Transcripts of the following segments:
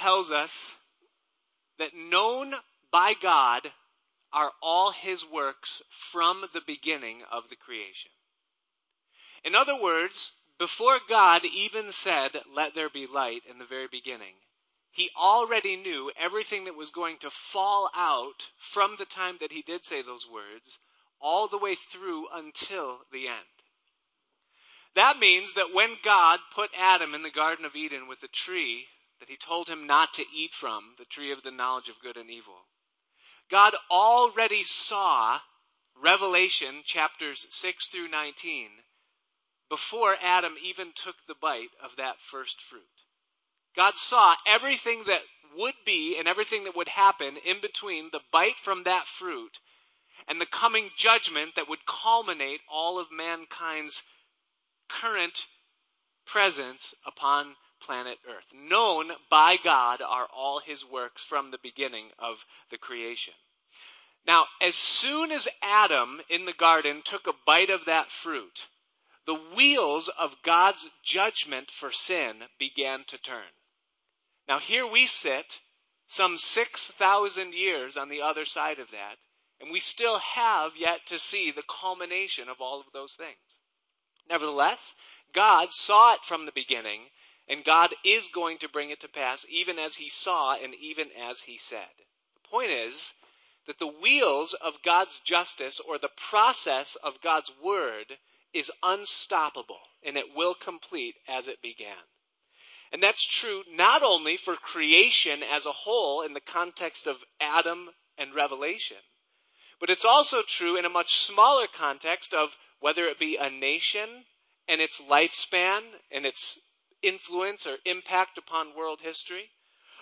tells us that known by God are all his works from the beginning of the creation. In other words, before God even said, let there be light in the very beginning, he already knew everything that was going to fall out from the time that he did say those words all the way through until the end. That means that when God put Adam in the Garden of Eden with the tree that he told him not to eat from, the tree of the knowledge of good and evil, God already saw Revelation chapters 6 through 19 before Adam even took the bite of that first fruit. God saw everything that would be and everything that would happen in between the bite from that fruit and the coming judgment that would culminate all of mankind's current presence upon planet Earth. Known by God are all his works from the beginning of the creation. Now, as soon as Adam in the garden took a bite of that fruit, the wheels of God's judgment for sin began to turn. Now, here we sit, some 6,000 years on the other side of that, and we still have yet to see the culmination of all of those things. Nevertheless, God saw it from the beginning, and God is going to bring it to pass even as He saw and even as He said. The point is that the wheels of God's justice or the process of God's word is unstoppable and it will complete as it began. And that's true not only for creation as a whole in the context of Adam and Revelation, but it's also true in a much smaller context of whether it be a nation and its lifespan and its influence or impact upon world history,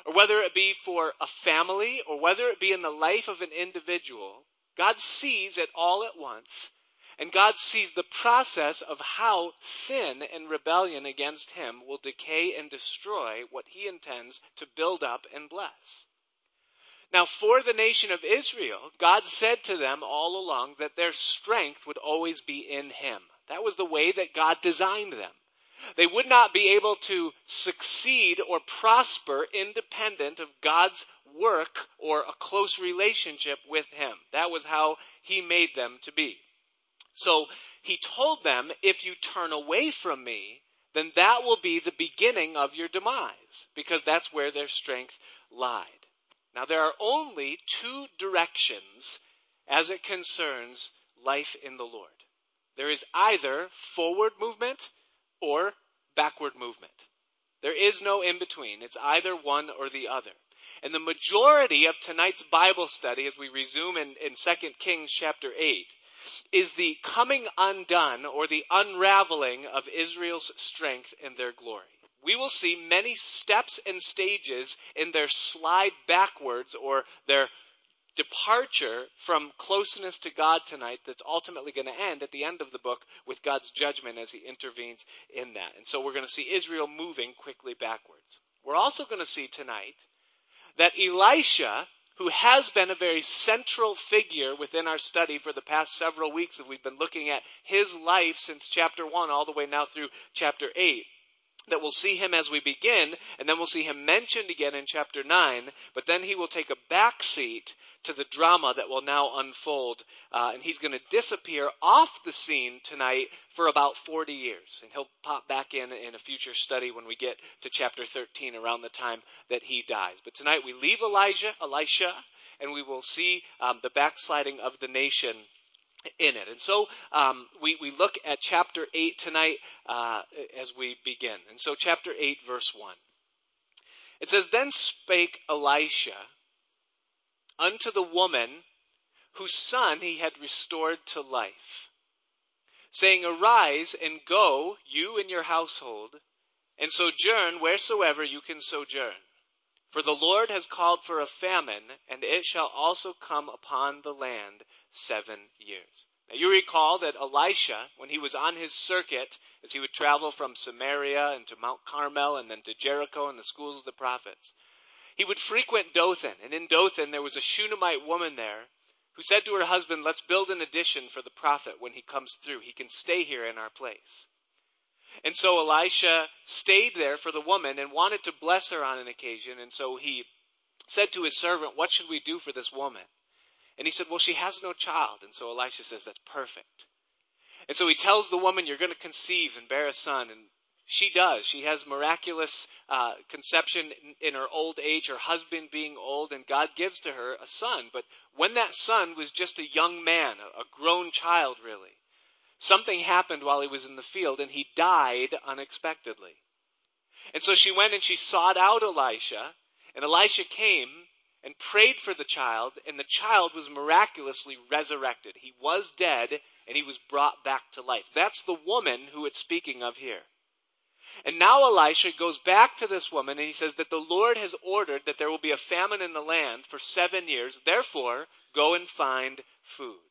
or whether it be for a family, or whether it be in the life of an individual, God sees it all at once. And God sees the process of how sin and rebellion against Him will decay and destroy what He intends to build up and bless. Now, for the nation of Israel, God said to them all along that their strength would always be in Him. That was the way that God designed them. They would not be able to succeed or prosper independent of God's work or a close relationship with Him. That was how He made them to be. So He told them, if you turn away from me, then that will be the beginning of your demise, because that's where their strength lied. Now, there are only two directions as it concerns life in the Lord. There is either forward movement or backward movement. There is no in between. It's either one or the other. And the majority of tonight's Bible study, as we resume in, in 2 Kings chapter 8, is the coming undone or the unraveling of Israel's strength and their glory we will see many steps and stages in their slide backwards or their departure from closeness to God tonight that's ultimately going to end at the end of the book with God's judgment as he intervenes in that. And so we're going to see Israel moving quickly backwards. We're also going to see tonight that Elisha, who has been a very central figure within our study for the past several weeks, as we've been looking at his life since chapter 1 all the way now through chapter 8, that we'll see him as we begin, and then we'll see him mentioned again in chapter 9, but then he will take a back seat to the drama that will now unfold, uh, and he's going to disappear off the scene tonight for about 40 years, and he'll pop back in in a future study when we get to chapter 13 around the time that he dies. But tonight we leave Elijah, Elisha, and we will see um, the backsliding of the nation in it. And so um, we, we look at chapter 8 tonight uh, as we begin. And so, chapter 8, verse 1. It says, Then spake Elisha unto the woman whose son he had restored to life, saying, Arise and go, you and your household, and sojourn wheresoever you can sojourn. For the Lord has called for a famine, and it shall also come upon the land seven years. Now you recall that Elisha, when he was on his circuit, as he would travel from Samaria and to Mount Carmel and then to Jericho and the schools of the prophets, he would frequent Dothan. And in Dothan there was a Shunammite woman there who said to her husband, Let's build an addition for the prophet when he comes through. He can stay here in our place. And so Elisha stayed there for the woman and wanted to bless her on an occasion. And so he said to his servant, What should we do for this woman? And he said, Well, she has no child. And so Elisha says, That's perfect. And so he tells the woman, You're going to conceive and bear a son. And she does. She has miraculous uh, conception in, in her old age, her husband being old, and God gives to her a son. But when that son was just a young man, a, a grown child, really, something happened while he was in the field, and he died unexpectedly. And so she went and she sought out Elisha, and Elisha came and prayed for the child, and the child was miraculously resurrected. He was dead, and he was brought back to life. That's the woman who it's speaking of here. And now Elisha goes back to this woman and he says that the Lord has ordered that there will be a famine in the land for seven years. Therefore, go and find food.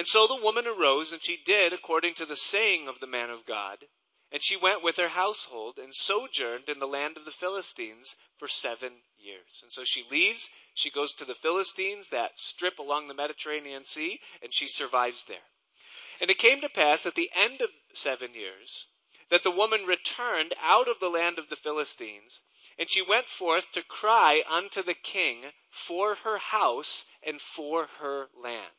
And so the woman arose and she did according to the saying of the man of God. And she went with her household and sojourned in the land of the Philistines for seven years. And so she leaves, she goes to the Philistines, that strip along the Mediterranean Sea, and she survives there. And it came to pass at the end of seven years that the woman returned out of the land of the Philistines, and she went forth to cry unto the king for her house and for her land.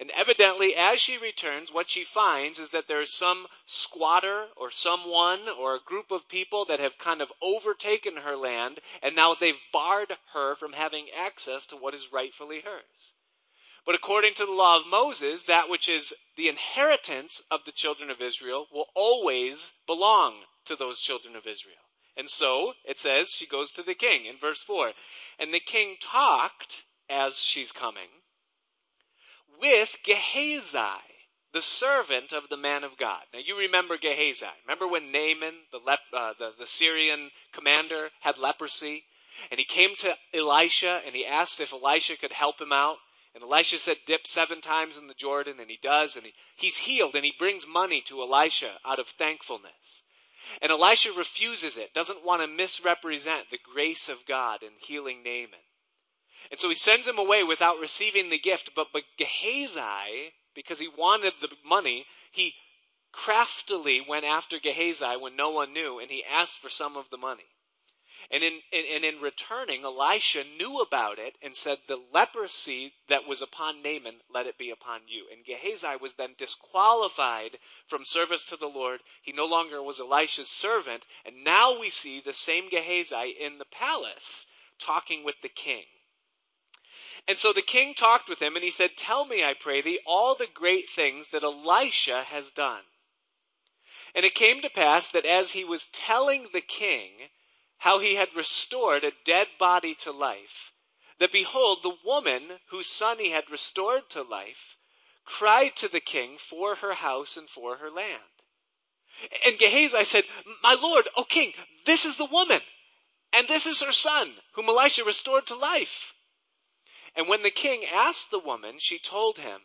And evidently, as she returns, what she finds is that there's some squatter or someone or a group of people that have kind of overtaken her land, and now they've barred her from having access to what is rightfully hers. But according to the law of Moses, that which is the inheritance of the children of Israel will always belong to those children of Israel. And so it says she goes to the king in verse 4. And the king talked as she's coming with Gehazi, the servant of the man of God. Now you remember Gehazi. Remember when Naaman, the, lep- uh, the, the Syrian commander, had leprosy? And he came to Elisha and he asked if Elisha could help him out. And Elisha said, dip seven times in the Jordan, and he does, and he, he's healed, and he brings money to Elisha out of thankfulness. And Elisha refuses it, doesn't want to misrepresent the grace of God in healing Naaman. And so he sends him away without receiving the gift, but, but Gehazi, because he wanted the money, he craftily went after Gehazi when no one knew, and he asked for some of the money. And in, in, and in returning, Elisha knew about it and said, the leprosy that was upon Naaman, let it be upon you. And Gehazi was then disqualified from service to the Lord. He no longer was Elisha's servant. And now we see the same Gehazi in the palace talking with the king. And so the king talked with him and he said, Tell me, I pray thee, all the great things that Elisha has done. And it came to pass that as he was telling the king, how he had restored a dead body to life, that behold, the woman whose son he had restored to life cried to the king for her house and for her land. And Gehazi said, My lord, O king, this is the woman, and this is her son, whom Elisha restored to life. And when the king asked the woman, she told him.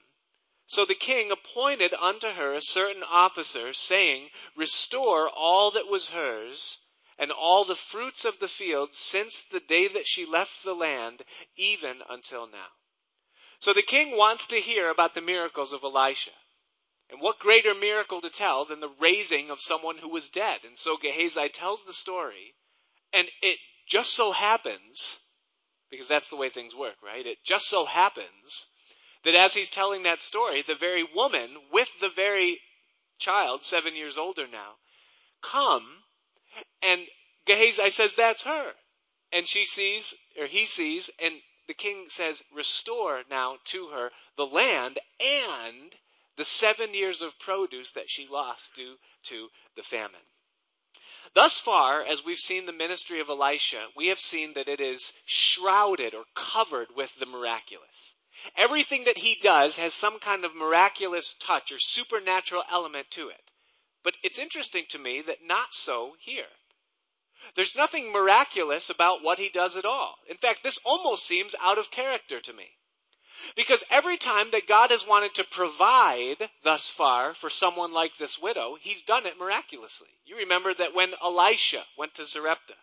So the king appointed unto her a certain officer, saying, Restore all that was hers, and all the fruits of the field since the day that she left the land, even until now. So the king wants to hear about the miracles of Elisha. And what greater miracle to tell than the raising of someone who was dead? And so Gehazi tells the story, and it just so happens, because that's the way things work, right? It just so happens that as he's telling that story, the very woman with the very child, seven years older now, come and Gehazi says, that's her. And she sees, or he sees, and the king says, restore now to her the land and the seven years of produce that she lost due to the famine. Thus far, as we've seen the ministry of Elisha, we have seen that it is shrouded or covered with the miraculous. Everything that he does has some kind of miraculous touch or supernatural element to it. But it's interesting to me that not so here. There's nothing miraculous about what he does at all. In fact, this almost seems out of character to me. Because every time that God has wanted to provide thus far for someone like this widow, he's done it miraculously. You remember that when Elisha went to Zarepta,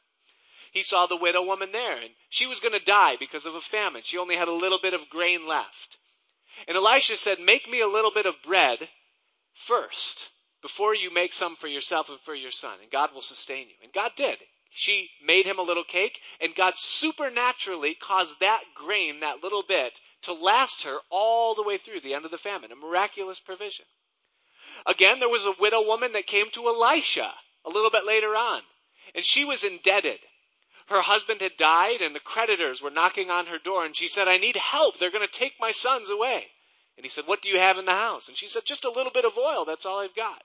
he saw the widow woman there and she was going to die because of a famine. She only had a little bit of grain left. And Elisha said, make me a little bit of bread first before you make some for yourself and for your son, and God will sustain you. And God did. She made him a little cake, and God supernaturally caused that grain, that little bit, to last her all the way through the end of the famine. A miraculous provision. Again, there was a widow woman that came to Elisha a little bit later on, and she was indebted. Her husband had died, and the creditors were knocking on her door, and she said, I need help. They're going to take my sons away. And he said, What do you have in the house? And she said, Just a little bit of oil. That's all I've got.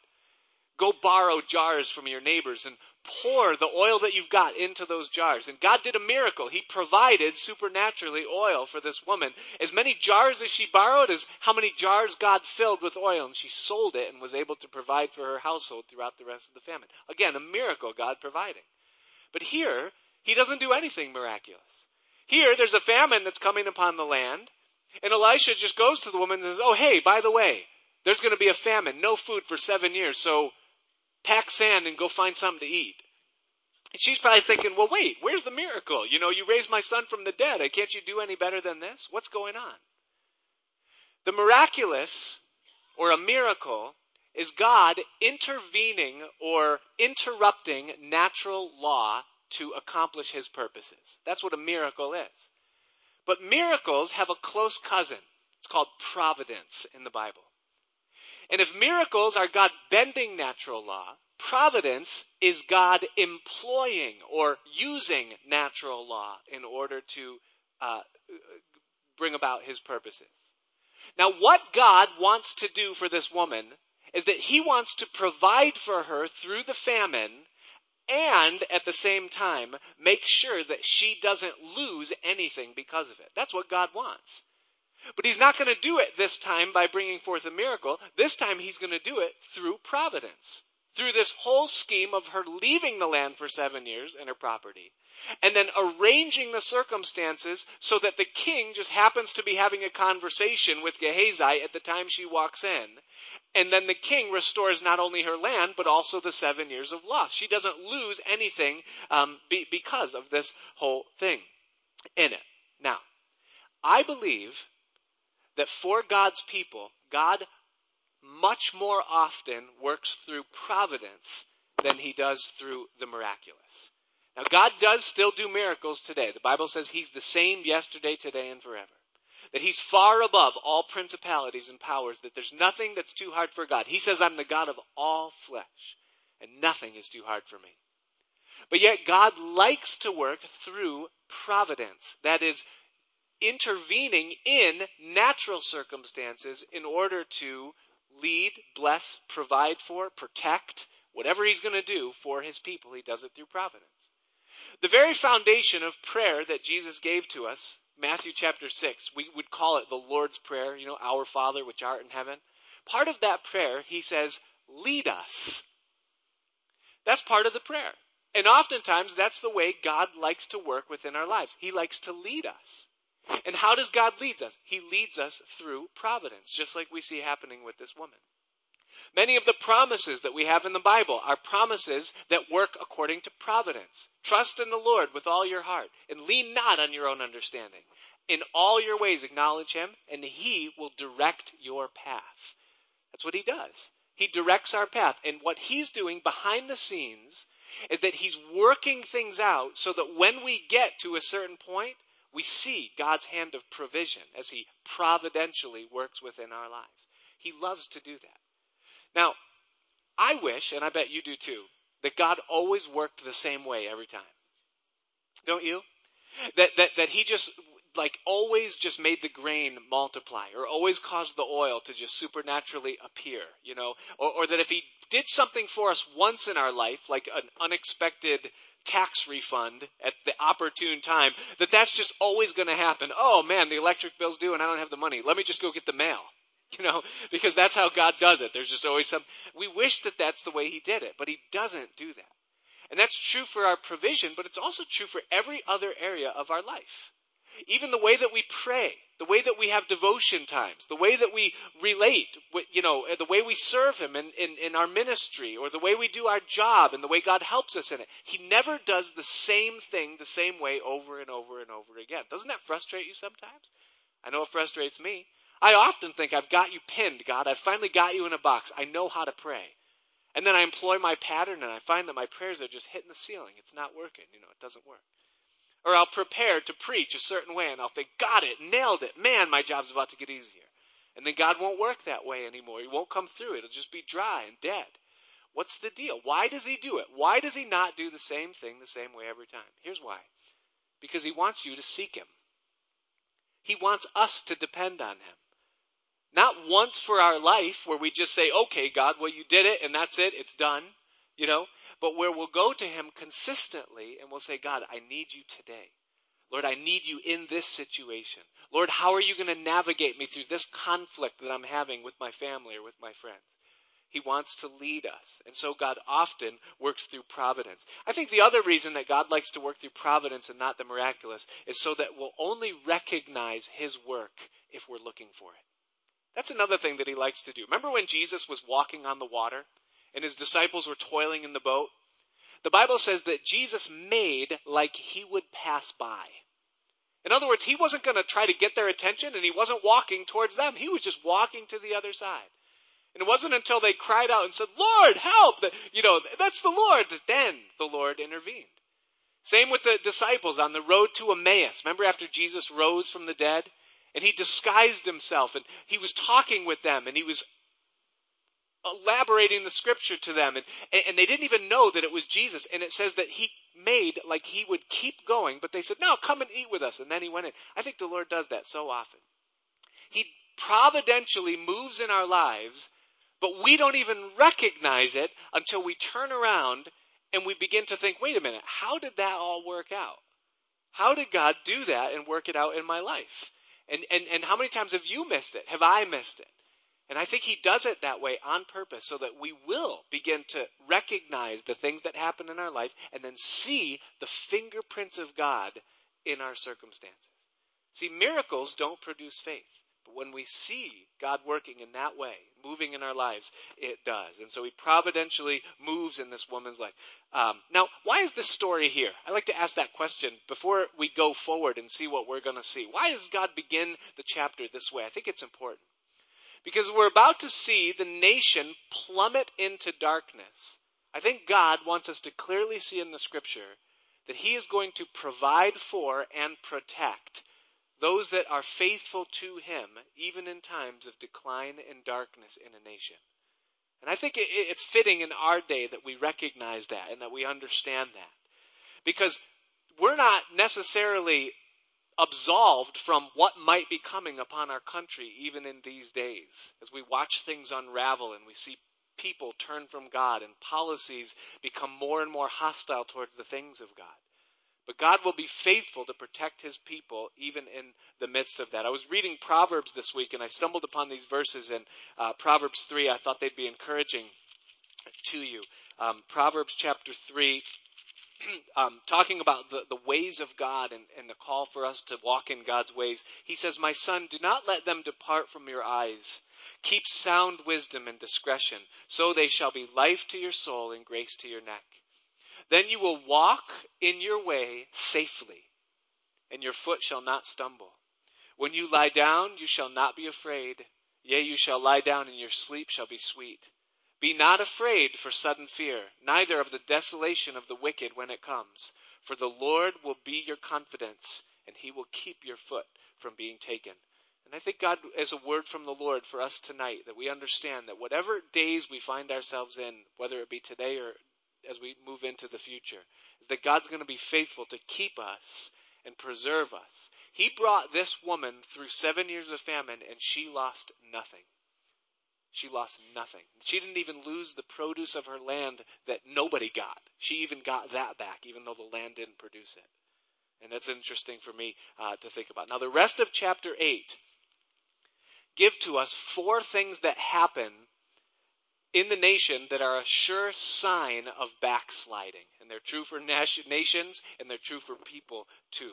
Go borrow jars from your neighbors and pour the oil that you've got into those jars. And God did a miracle. He provided supernaturally oil for this woman. As many jars as she borrowed as how many jars God filled with oil. And she sold it and was able to provide for her household throughout the rest of the famine. Again, a miracle God providing. But here, he doesn't do anything miraculous. Here, there's a famine that's coming upon the land. And Elisha just goes to the woman and says, Oh, hey, by the way, there's going to be a famine, no food for seven years. So pack sand and go find something to eat. And she's probably thinking, well, wait, where's the miracle? You know, you raised my son from the dead. Can't you do any better than this? What's going on? The miraculous or a miracle is God intervening or interrupting natural law to accomplish his purposes. That's what a miracle is. But miracles have a close cousin. It's called providence in the Bible. And if miracles are God bending natural law, providence is God employing or using natural law in order to uh, bring about his purposes. Now, what God wants to do for this woman is that he wants to provide for her through the famine and at the same time make sure that she doesn't lose anything because of it. That's what God wants. But he's not going to do it this time by bringing forth a miracle. This time he's going to do it through providence. Through this whole scheme of her leaving the land for seven years and her property. And then arranging the circumstances so that the king just happens to be having a conversation with Gehazi at the time she walks in. And then the king restores not only her land, but also the seven years of loss. She doesn't lose anything um, be, because of this whole thing in it. Now, I believe that for God's people, God much more often works through providence than he does through the miraculous. Now, God does still do miracles today. The Bible says he's the same yesterday, today, and forever. That he's far above all principalities and powers, that there's nothing that's too hard for God. He says, I'm the God of all flesh, and nothing is too hard for me. But yet, God likes to work through providence. That is, intervening in natural circumstances in order to lead, bless, provide for, protect, whatever he's going to do for his people, he does it through providence. The very foundation of prayer that Jesus gave to us, Matthew chapter 6, we would call it the Lord's Prayer, you know, Our Father which art in heaven. Part of that prayer, he says, lead us. That's part of the prayer. And oftentimes, that's the way God likes to work within our lives. He likes to lead us. And how does God lead us? He leads us through providence, just like we see happening with this woman. Many of the promises that we have in the Bible are promises that work according to providence. Trust in the Lord with all your heart and lean not on your own understanding. In all your ways acknowledge him and he will direct your path. That's what he does. He directs our path. And what he's doing behind the scenes is that he's working things out so that when we get to a certain point, we see God's hand of provision as He providentially works within our lives. He loves to do that. Now, I wish, and I bet you do too, that God always worked the same way every time. Don't you? That, that, that He just, like, always just made the grain multiply, or always caused the oil to just supernaturally appear, you know? Or, or that if He did something for us once in our life, like an unexpected tax refund at the opportune time, that that's just always going to happen. Oh man, the electric bill's due and I don't have the money. Let me just go get the mail. You know, because that's how God does it. There's just always some, we wish that that's the way He did it, but He doesn't do that. And that's true for our provision, but it's also true for every other area of our life. Even the way that we pray, the way that we have devotion times, the way that we relate, you know, the way we serve Him in, in, in, our ministry, or the way we do our job, and the way God helps us in it. He never does the same thing the same way over and over and over again. Doesn't that frustrate you sometimes? I know it frustrates me. I often think I've got you pinned, God. I've finally got you in a box. I know how to pray. And then I employ my pattern and I find that my prayers are just hitting the ceiling. It's not working. You know, it doesn't work. Or I'll prepare to preach a certain way and I'll think, got it, nailed it. Man, my job's about to get easier. And then God won't work that way anymore. He won't come through. It'll just be dry and dead. What's the deal? Why does he do it? Why does he not do the same thing the same way every time? Here's why. Because he wants you to seek him. He wants us to depend on him. Not once for our life where we just say, okay, God, well, you did it and that's it. It's done. You know, but where we'll go to him consistently and we'll say, God, I need you today. Lord, I need you in this situation. Lord, how are you going to navigate me through this conflict that I'm having with my family or with my friends? He wants to lead us. And so God often works through providence. I think the other reason that God likes to work through providence and not the miraculous is so that we'll only recognize His work if we're looking for it. That's another thing that He likes to do. Remember when Jesus was walking on the water and His disciples were toiling in the boat? The Bible says that Jesus made like He would pass by. In other words, He wasn't going to try to get their attention and He wasn't walking towards them. He was just walking to the other side. And it wasn't until they cried out and said, Lord, help, that, you know, that's the Lord, that then the Lord intervened. Same with the disciples on the road to Emmaus. Remember after Jesus rose from the dead? And he disguised himself and he was talking with them and he was elaborating the scripture to them and, and they didn't even know that it was Jesus. And it says that he made like he would keep going, but they said, no, come and eat with us. And then he went in. I think the Lord does that so often. He providentially moves in our lives but we don't even recognize it until we turn around and we begin to think, wait a minute, how did that all work out? How did God do that and work it out in my life? And, and, and how many times have you missed it? Have I missed it? And I think he does it that way on purpose so that we will begin to recognize the things that happen in our life and then see the fingerprints of God in our circumstances. See, miracles don't produce faith. But when we see God working in that way, moving in our lives, it does. And so he providentially moves in this woman's life. Um, now, why is this story here? I like to ask that question before we go forward and see what we're going to see. Why does God begin the chapter this way? I think it's important. Because we're about to see the nation plummet into darkness. I think God wants us to clearly see in the scripture that he is going to provide for and protect those that are faithful to him, even in times of decline and darkness in a nation. And I think it's fitting in our day that we recognize that and that we understand that. Because we're not necessarily absolved from what might be coming upon our country even in these days. As we watch things unravel and we see people turn from God and policies become more and more hostile towards the things of God. But God will be faithful to protect his people even in the midst of that. I was reading Proverbs this week and I stumbled upon these verses in uh, Proverbs 3. I thought they'd be encouraging to you. Um, Proverbs chapter 3, um, talking about the, the ways of God and, and the call for us to walk in God's ways. He says, My son, do not let them depart from your eyes. Keep sound wisdom and discretion, so they shall be life to your soul and grace to your neck. Then you will walk in your way safely, and your foot shall not stumble. When you lie down, you shall not be afraid. Yea, you shall lie down, and your sleep shall be sweet. Be not afraid for sudden fear, neither of the desolation of the wicked when it comes. For the Lord will be your confidence, and he will keep your foot from being taken. And I think God is a word from the Lord for us tonight that we understand that whatever days we find ourselves in, whether it be today or as we move into the future is that God's going to be faithful to keep us and preserve us. He brought this woman through seven years of famine and she lost nothing. She lost nothing. She didn't even lose the produce of her land that nobody got. She even got that back, even though the land didn't produce it. And that's interesting for me uh, to think about. Now, the rest of chapter 8 give to us four things that happen in the nation that are a sure sign of backsliding. And they're true for nations and they're true for people too.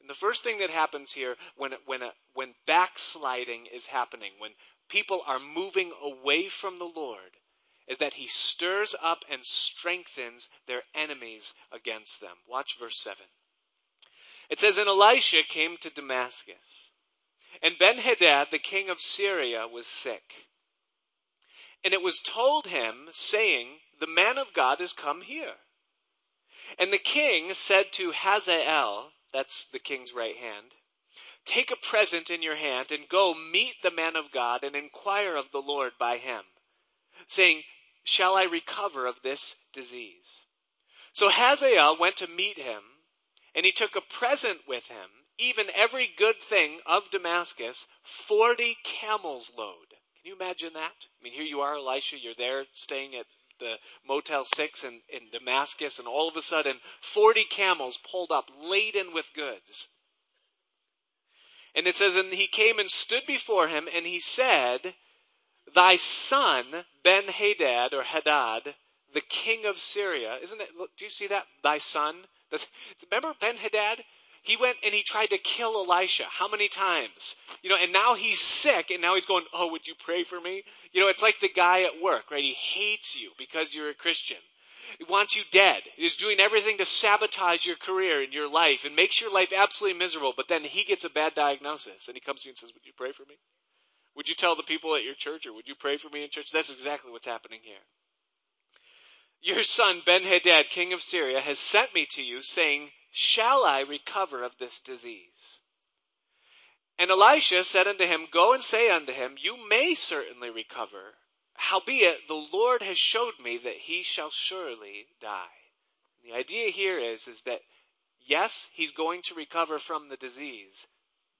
And the first thing that happens here when, when, when backsliding is happening, when people are moving away from the Lord, is that he stirs up and strengthens their enemies against them. Watch verse 7. It says, And Elisha came to Damascus, and Ben Hadad, the king of Syria, was sick. And it was told him, saying, The man of God is come here. And the king said to Hazael, that's the king's right hand, Take a present in your hand and go meet the man of God and inquire of the Lord by him, saying, Shall I recover of this disease? So Hazael went to meet him, and he took a present with him, even every good thing of Damascus, forty camels load. Can you imagine that? I mean, here you are, Elisha, you're there staying at the Motel 6 in, in Damascus, and all of a sudden, 40 camels pulled up laden with goods. And it says, And he came and stood before him, and he said, Thy son, Ben Hadad, or Hadad, the king of Syria, isn't it? Do you see that? Thy son? Remember Ben Hadad? He went and he tried to kill Elisha. How many times? You know, and now he's sick and now he's going, Oh, would you pray for me? You know, it's like the guy at work, right? He hates you because you're a Christian. He wants you dead. He's doing everything to sabotage your career and your life and makes your life absolutely miserable. But then he gets a bad diagnosis and he comes to you and says, Would you pray for me? Would you tell the people at your church or would you pray for me in church? That's exactly what's happening here. Your son Ben Hadad, king of Syria, has sent me to you, saying, Shall I recover of this disease? And Elisha said unto him, Go and say unto him, You may certainly recover. Howbeit, the Lord has showed me that he shall surely die. The idea here is, is that yes, he's going to recover from the disease,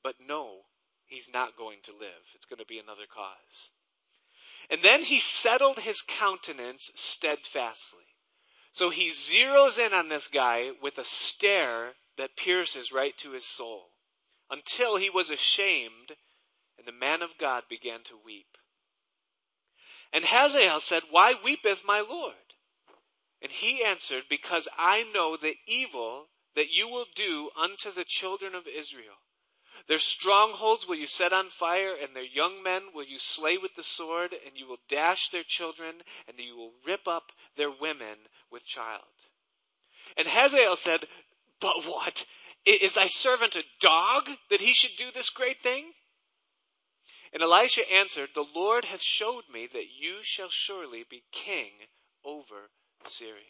but no, he's not going to live. It's going to be another cause. And then he settled his countenance steadfastly. So he zeroes in on this guy with a stare that pierces right to his soul until he was ashamed and the man of God began to weep. And Hazael said, Why weepeth my Lord? And he answered, Because I know the evil that you will do unto the children of Israel. Their strongholds will you set on fire, and their young men will you slay with the sword, and you will dash their children, and you will rip up their women with child. And Hazael said, But what? Is thy servant a dog that he should do this great thing? And Elisha answered, The Lord hath showed me that you shall surely be king over Syria.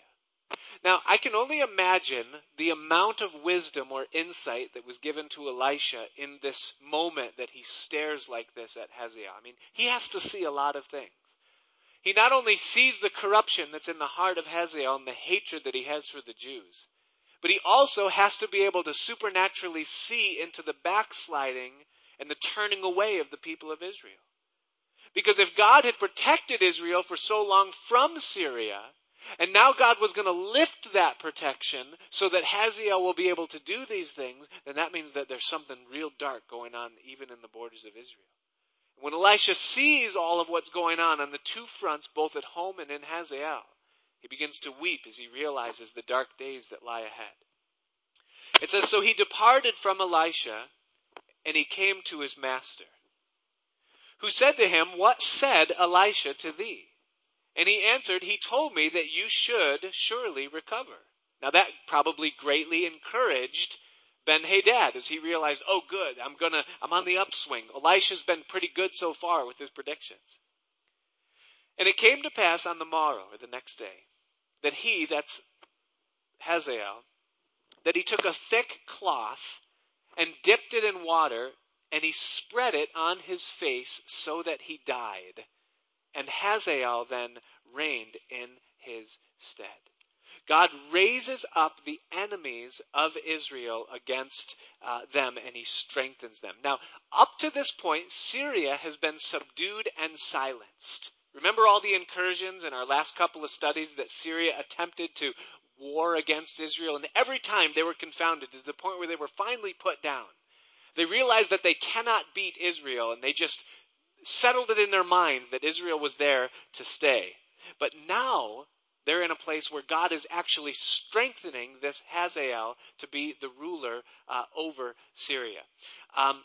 Now, I can only imagine the amount of wisdom or insight that was given to Elisha in this moment that he stares like this at Hazael. I mean, he has to see a lot of things. He not only sees the corruption that's in the heart of Hazael and the hatred that he has for the Jews, but he also has to be able to supernaturally see into the backsliding and the turning away of the people of Israel. Because if God had protected Israel for so long from Syria, and now God was going to lift that protection so that Hazael will be able to do these things, then that means that there's something real dark going on even in the borders of Israel. When Elisha sees all of what's going on on the two fronts, both at home and in Hazael, he begins to weep as he realizes the dark days that lie ahead. It says, So he departed from Elisha, and he came to his master, who said to him, What said Elisha to thee? And he answered, He told me that you should surely recover. Now that probably greatly encouraged Ben Hadad as he realized, oh good, I'm gonna, I'm on the upswing. Elisha's been pretty good so far with his predictions. And it came to pass on the morrow, or the next day, that he, that's Hazael, that he took a thick cloth and dipped it in water and he spread it on his face so that he died. And Hazael then reigned in his stead. God raises up the enemies of Israel against uh, them and he strengthens them. Now, up to this point, Syria has been subdued and silenced. Remember all the incursions in our last couple of studies that Syria attempted to war against Israel, and every time they were confounded to the point where they were finally put down. They realized that they cannot beat Israel, and they just settled it in their mind that Israel was there to stay. But now they're in a place where God is actually strengthening this Hazael to be the ruler uh, over Syria. Um,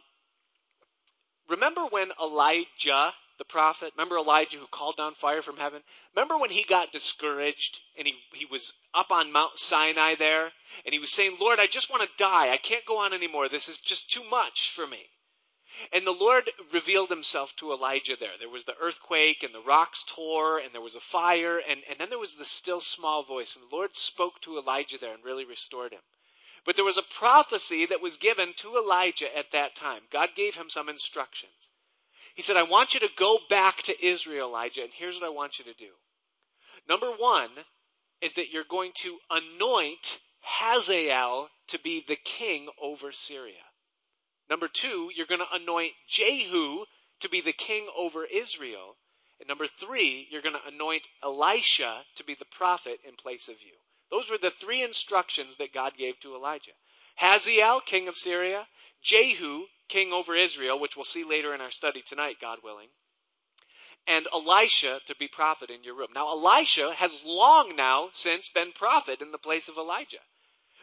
remember when Elijah, the prophet, remember Elijah who called down fire from heaven? Remember when he got discouraged and he, he was up on Mount Sinai there and he was saying, Lord, I just want to die. I can't go on anymore. This is just too much for me. And the Lord revealed himself to Elijah there. There was the earthquake and the rocks tore and there was a fire and, and then there was the still small voice. And the Lord spoke to Elijah there and really restored him. But there was a prophecy that was given to Elijah at that time. God gave him some instructions. He said, I want you to go back to Israel, Elijah, and here's what I want you to do. Number one is that you're going to anoint Hazael to be the king over Syria. Number two, you're going to anoint Jehu to be the king over Israel. And number three, you're going to anoint Elisha to be the prophet in place of you. Those were the three instructions that God gave to Elijah. Hazael, king of Syria, Jehu, king over Israel, which we'll see later in our study tonight, God willing, and Elisha to be prophet in your room. Now, Elisha has long now since been prophet in the place of Elijah.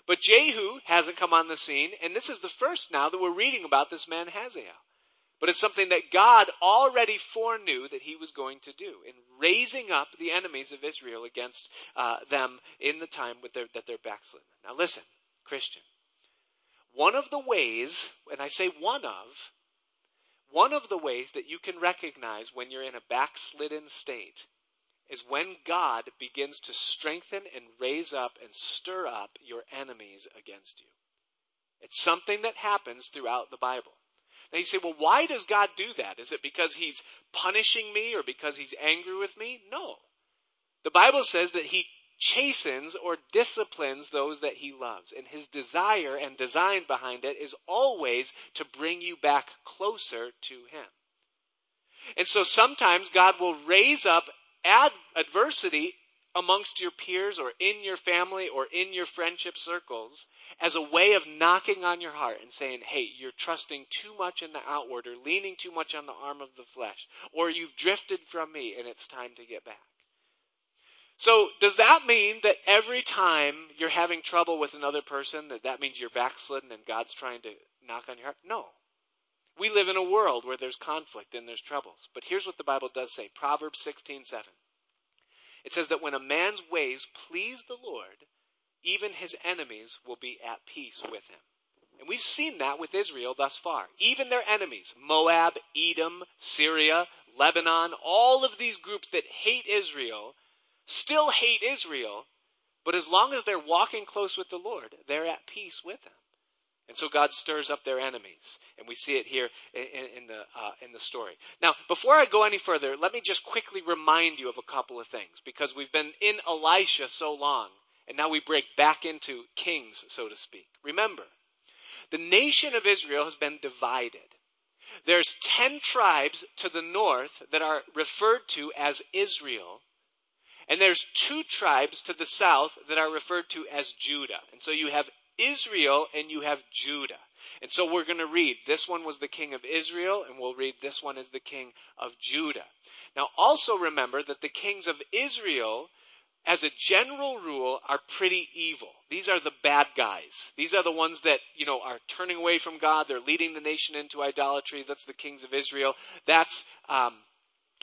But Jehu hasn't come on the scene, and this is the first now that we're reading about this man Hazael. But it's something that God already foreknew that he was going to do in raising up the enemies of Israel against uh, them in the time their, that they're backslidden. Now listen, Christian. One of the ways, and I say one of, one of the ways that you can recognize when you're in a backslidden state is when God begins to strengthen and raise up and stir up your enemies against you. It's something that happens throughout the Bible. Now you say, well, why does God do that? Is it because He's punishing me or because He's angry with me? No. The Bible says that He chastens or disciplines those that He loves. And His desire and design behind it is always to bring you back closer to Him. And so sometimes God will raise up ad- adversity amongst your peers or in your family or in your friendship circles as a way of knocking on your heart and saying, hey, you're trusting too much in the outward or leaning too much on the arm of the flesh, or you've drifted from me and it's time to get back. So does that mean that every time you're having trouble with another person that that means you're backslidden and God's trying to knock on your heart? No. We live in a world where there's conflict and there's troubles. But here's what the Bible does say. Proverbs 16:7. It says that when a man's ways please the Lord, even his enemies will be at peace with him. And we've seen that with Israel thus far. Even their enemies, Moab, Edom, Syria, Lebanon, all of these groups that hate Israel still hate Israel, but as long as they're walking close with the Lord, they're at peace with him. And so God stirs up their enemies, and we see it here in, in the uh, in the story. Now, before I go any further, let me just quickly remind you of a couple of things because we've been in Elisha so long, and now we break back into kings, so to speak. Remember, the nation of Israel has been divided. There's ten tribes to the north that are referred to as Israel, and there's two tribes to the south that are referred to as Judah. And so you have Israel and you have Judah. And so we're going to read this one was the king of Israel, and we'll read this one is the king of Judah. Now also remember that the kings of Israel, as a general rule, are pretty evil. These are the bad guys. These are the ones that, you know, are turning away from God. They're leading the nation into idolatry. That's the kings of Israel. That's, um,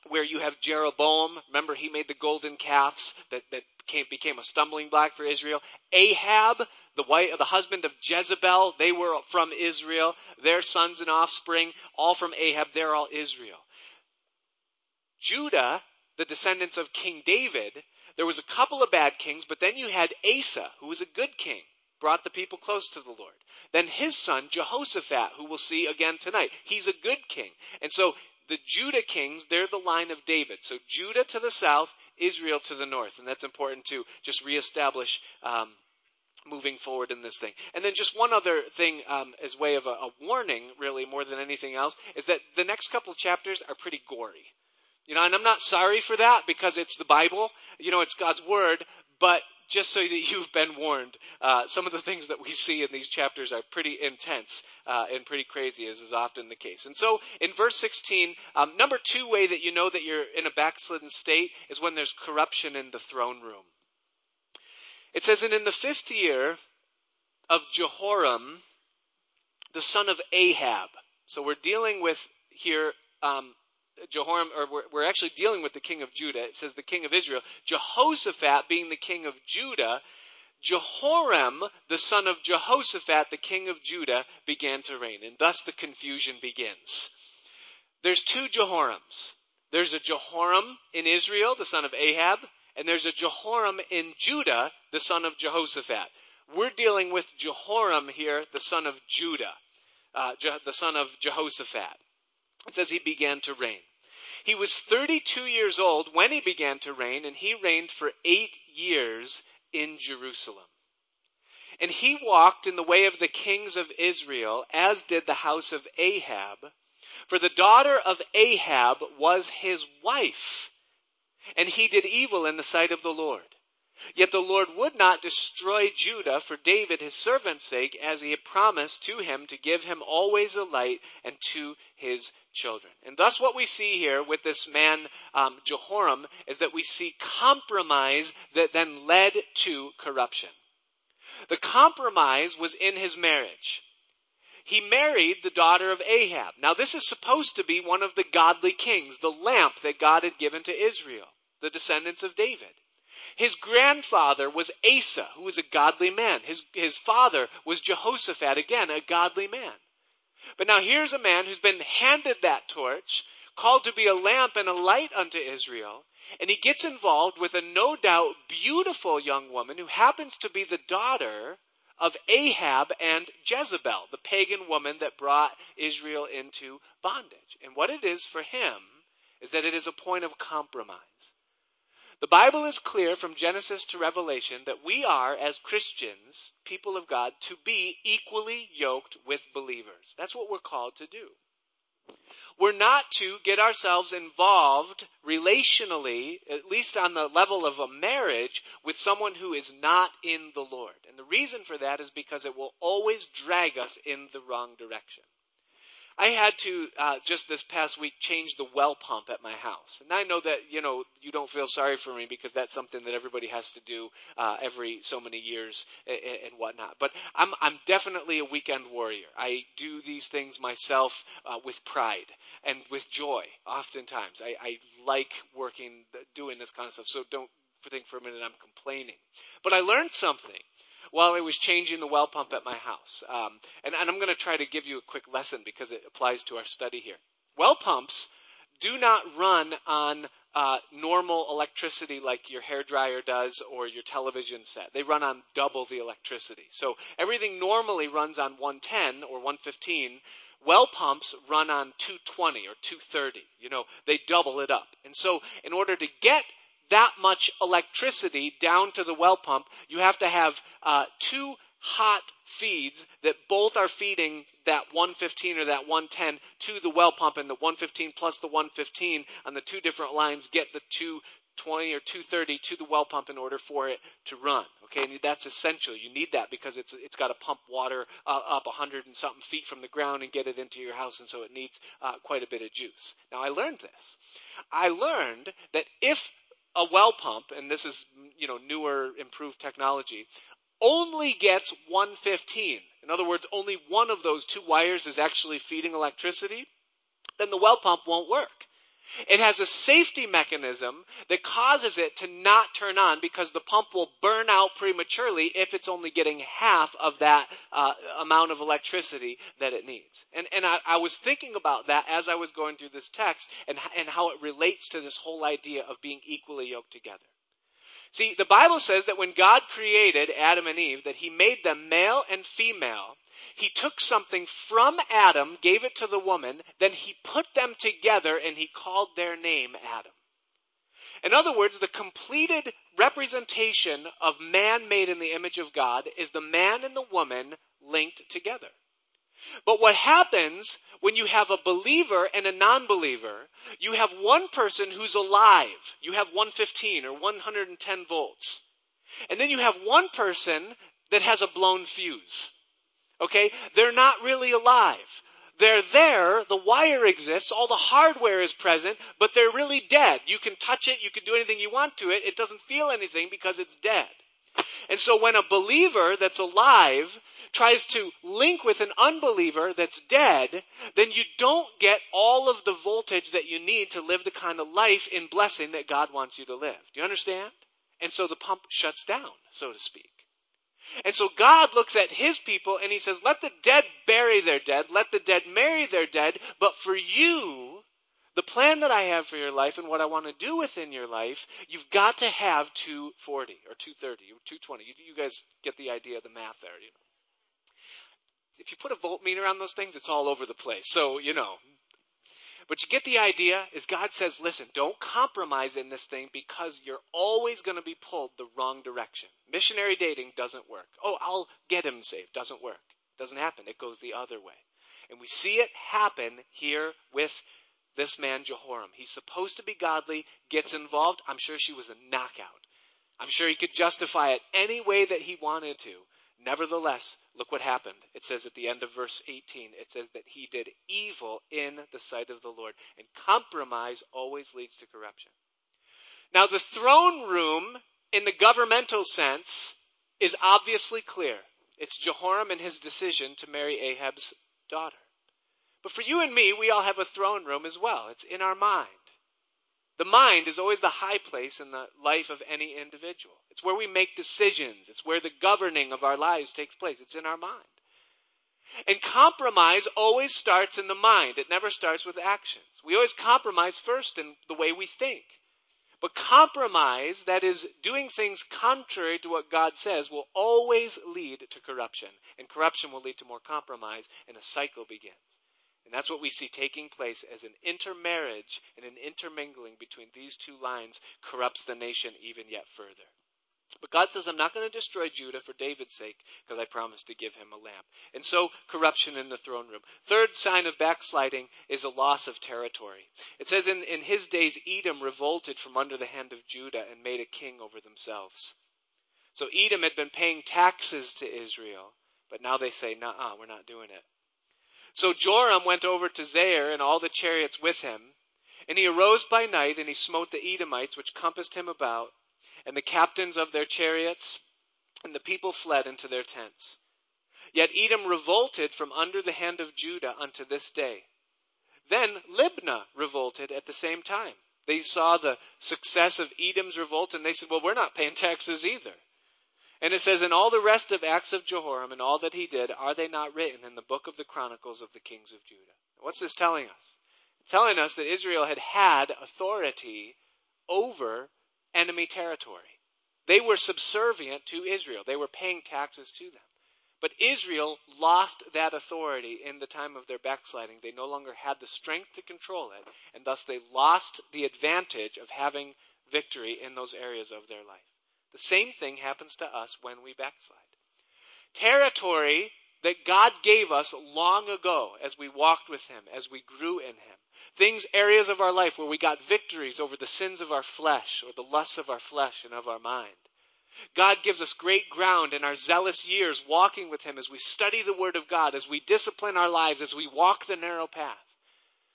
where you have Jeroboam. Remember, he made the golden calves that, that became, became a stumbling block for Israel. Ahab, the wife, the husband of Jezebel, they were from Israel. Their sons and offspring, all from Ahab, they're all Israel. Judah, the descendants of King David, there was a couple of bad kings, but then you had Asa, who was a good king, brought the people close to the Lord. Then his son, Jehoshaphat, who we'll see again tonight, he's a good king. And so the Judah kings, they're the line of David. So Judah to the south, Israel to the north. And that's important to just reestablish um, moving forward in this thing. And then just one other thing um, as way of a, a warning, really, more than anything else, is that the next couple chapters are pretty gory. You know, and I'm not sorry for that because it's the Bible. You know, it's God's Word. But just so that you've been warned, uh, some of the things that we see in these chapters are pretty intense uh, and pretty crazy, as is often the case. And so, in verse 16, um, number two way that you know that you're in a backslidden state is when there's corruption in the throne room. It says, and in the fifth year of Jehoram, the son of Ahab. So we're dealing with here um, Jehoram, or we're, actually dealing with the king of Judah. It says the king of Israel. Jehoshaphat being the king of Judah. Jehoram, the son of Jehoshaphat, the king of Judah, began to reign. And thus the confusion begins. There's two Jehorams. There's a Jehoram in Israel, the son of Ahab, and there's a Jehoram in Judah, the son of Jehoshaphat. We're dealing with Jehoram here, the son of Judah, uh, Je- the son of Jehoshaphat. It says he began to reign. He was 32 years old when he began to reign, and he reigned for eight years in Jerusalem. And he walked in the way of the kings of Israel, as did the house of Ahab. For the daughter of Ahab was his wife, and he did evil in the sight of the Lord. Yet the Lord would not destroy Judah for David his servant's sake, as he had promised to him to give him always a light and to his children. And thus what we see here with this man, um, Jehoram, is that we see compromise that then led to corruption. The compromise was in his marriage. He married the daughter of Ahab. Now this is supposed to be one of the godly kings, the lamp that God had given to Israel, the descendants of David. His grandfather was Asa, who was a godly man. His, his father was Jehoshaphat, again, a godly man. But now here's a man who's been handed that torch, called to be a lamp and a light unto Israel, and he gets involved with a no doubt beautiful young woman who happens to be the daughter of Ahab and Jezebel, the pagan woman that brought Israel into bondage. And what it is for him is that it is a point of compromise. The Bible is clear from Genesis to Revelation that we are, as Christians, people of God, to be equally yoked with believers. That's what we're called to do. We're not to get ourselves involved relationally, at least on the level of a marriage, with someone who is not in the Lord. And the reason for that is because it will always drag us in the wrong direction. I had to uh, just this past week change the well pump at my house, and I know that you know you don't feel sorry for me because that's something that everybody has to do uh, every so many years and, and whatnot. But I'm I'm definitely a weekend warrior. I do these things myself uh, with pride and with joy. Oftentimes, I, I like working doing this kind of stuff. So don't think for a minute I'm complaining. But I learned something while I was changing the well pump at my house. Um, and, and I'm going to try to give you a quick lesson because it applies to our study here. Well pumps do not run on uh, normal electricity like your hair dryer does or your television set. They run on double the electricity. So everything normally runs on 110 or 115. Well pumps run on 220 or 230. You know, they double it up. And so in order to get that much electricity down to the well pump, you have to have uh, two hot feeds that both are feeding that 115 or that 110 to the well pump, and the 115 plus the 115 on the two different lines get the 220 or 230 to the well pump in order for it to run. Okay, and that's essential. You need that because it's it's got to pump water uh, up 100 and something feet from the ground and get it into your house, and so it needs uh, quite a bit of juice. Now I learned this. I learned that if a well pump, and this is, you know, newer, improved technology, only gets 115. In other words, only one of those two wires is actually feeding electricity, then the well pump won't work. It has a safety mechanism that causes it to not turn on because the pump will burn out prematurely if it's only getting half of that uh, amount of electricity that it needs. And, and I, I, was thinking about that as I was going through this text and, and how it relates to this whole idea of being equally yoked together. See, the Bible says that when God created Adam and Eve, that He made them male and female, he took something from Adam, gave it to the woman, then he put them together and he called their name Adam. In other words, the completed representation of man made in the image of God is the man and the woman linked together. But what happens when you have a believer and a non-believer, you have one person who's alive. You have 115 or 110 volts. And then you have one person that has a blown fuse. Okay? They're not really alive. They're there, the wire exists, all the hardware is present, but they're really dead. You can touch it, you can do anything you want to it, it doesn't feel anything because it's dead. And so when a believer that's alive tries to link with an unbeliever that's dead, then you don't get all of the voltage that you need to live the kind of life in blessing that God wants you to live. Do you understand? And so the pump shuts down, so to speak. And so God looks at his people and he says, let the dead bury their dead, let the dead marry their dead, but for you, the plan that I have for your life and what I want to do within your life, you've got to have 240 or 230 or 220. You, you guys get the idea of the math there. You know. If you put a voltmeter on those things, it's all over the place. So, you know, but you get the idea is God says, listen, don't compromise in this thing because you're always going to be pulled the wrong direction. Missionary dating doesn't work. Oh, I'll get him saved. Doesn't work. Doesn't happen. It goes the other way. And we see it happen here with this man Jehoram. He's supposed to be godly, gets involved. I'm sure she was a knockout. I'm sure he could justify it any way that he wanted to. Nevertheless, look what happened. It says at the end of verse 18, it says that he did evil in the sight of the Lord. And compromise always leads to corruption. Now, the throne room, in the governmental sense, is obviously clear. It's Jehoram and his decision to marry Ahab's daughter. But for you and me, we all have a throne room as well. It's in our mind. The mind is always the high place in the life of any individual. It's where we make decisions. It's where the governing of our lives takes place. It's in our mind. And compromise always starts in the mind. It never starts with actions. We always compromise first in the way we think. But compromise, that is doing things contrary to what God says, will always lead to corruption. And corruption will lead to more compromise, and a cycle begins. And that's what we see taking place as an intermarriage and an intermingling between these two lines corrupts the nation even yet further. But God says, I'm not going to destroy Judah for David's sake because I promised to give him a lamp. And so, corruption in the throne room. Third sign of backsliding is a loss of territory. It says, in, in his days, Edom revolted from under the hand of Judah and made a king over themselves. So Edom had been paying taxes to Israel, but now they say, nah, we're not doing it. So Joram went over to Zair and all the chariots with him. And he arose by night and he smote the Edomites which compassed him about, and the captains of their chariots, and the people fled into their tents. Yet Edom revolted from under the hand of Judah unto this day. Then Libnah revolted at the same time. They saw the success of Edom's revolt and they said, well, we're not paying taxes either. And it says, "In all the rest of acts of Jehoram and all that he did, are they not written in the book of the chronicles of the kings of Judah? What's this telling us? telling us that Israel had had authority over enemy territory. They were subservient to Israel. They were paying taxes to them. But Israel lost that authority in the time of their backsliding. They no longer had the strength to control it, and thus they lost the advantage of having victory in those areas of their life. The same thing happens to us when we backslide. Territory that God gave us long ago as we walked with Him, as we grew in Him. Things, areas of our life where we got victories over the sins of our flesh or the lusts of our flesh and of our mind. God gives us great ground in our zealous years walking with Him as we study the Word of God, as we discipline our lives, as we walk the narrow path.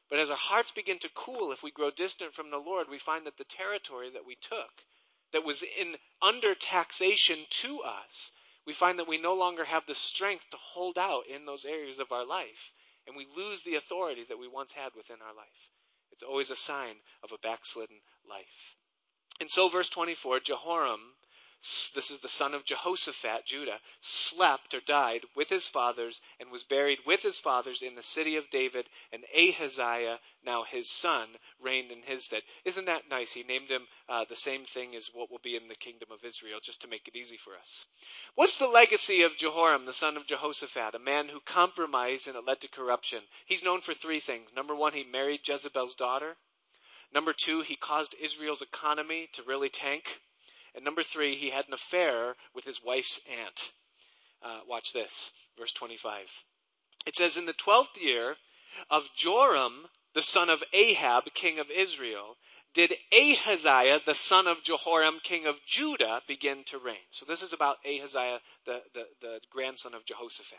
But as our hearts begin to cool, if we grow distant from the Lord, we find that the territory that we took that was in under taxation to us, we find that we no longer have the strength to hold out in those areas of our life, and we lose the authority that we once had within our life. It's always a sign of a backslidden life. And so, verse 24, Jehoram this is the son of Jehoshaphat, Judah, slept or died with his fathers and was buried with his fathers in the city of David, and Ahaziah, now his son, reigned in his stead. Isn't that nice? He named him uh, the same thing as what will be in the kingdom of Israel, just to make it easy for us. What's the legacy of Jehoram, the son of Jehoshaphat, a man who compromised and it led to corruption? He's known for three things. Number one, he married Jezebel's daughter. Number two, he caused Israel's economy to really tank. And number three, he had an affair with his wife's aunt. Uh, watch this, verse 25. It says, In the twelfth year of Joram, the son of Ahab, king of Israel, did Ahaziah, the son of Jehoram, king of Judah, begin to reign. So this is about Ahaziah, the, the, the grandson of Jehoshaphat.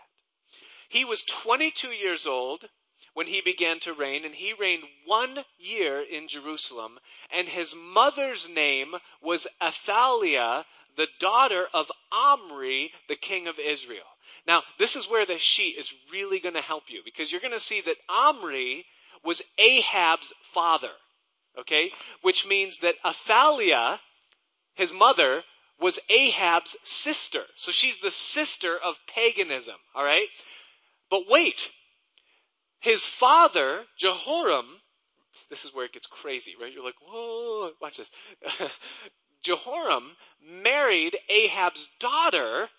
He was 22 years old when he began to reign, and he reigned one year in Jerusalem, and his mother's name was Athaliah, the daughter of Omri, the king of Israel. Now, this is where the sheet is really going to help you, because you're going to see that Omri was Ahab's father, okay? Which means that Athaliah, his mother, was Ahab's sister. So she's the sister of paganism, alright? But wait, his father, Jehoram, this is where it gets crazy, right? You're like, whoa, watch this. Jehoram married Ahab's daughter,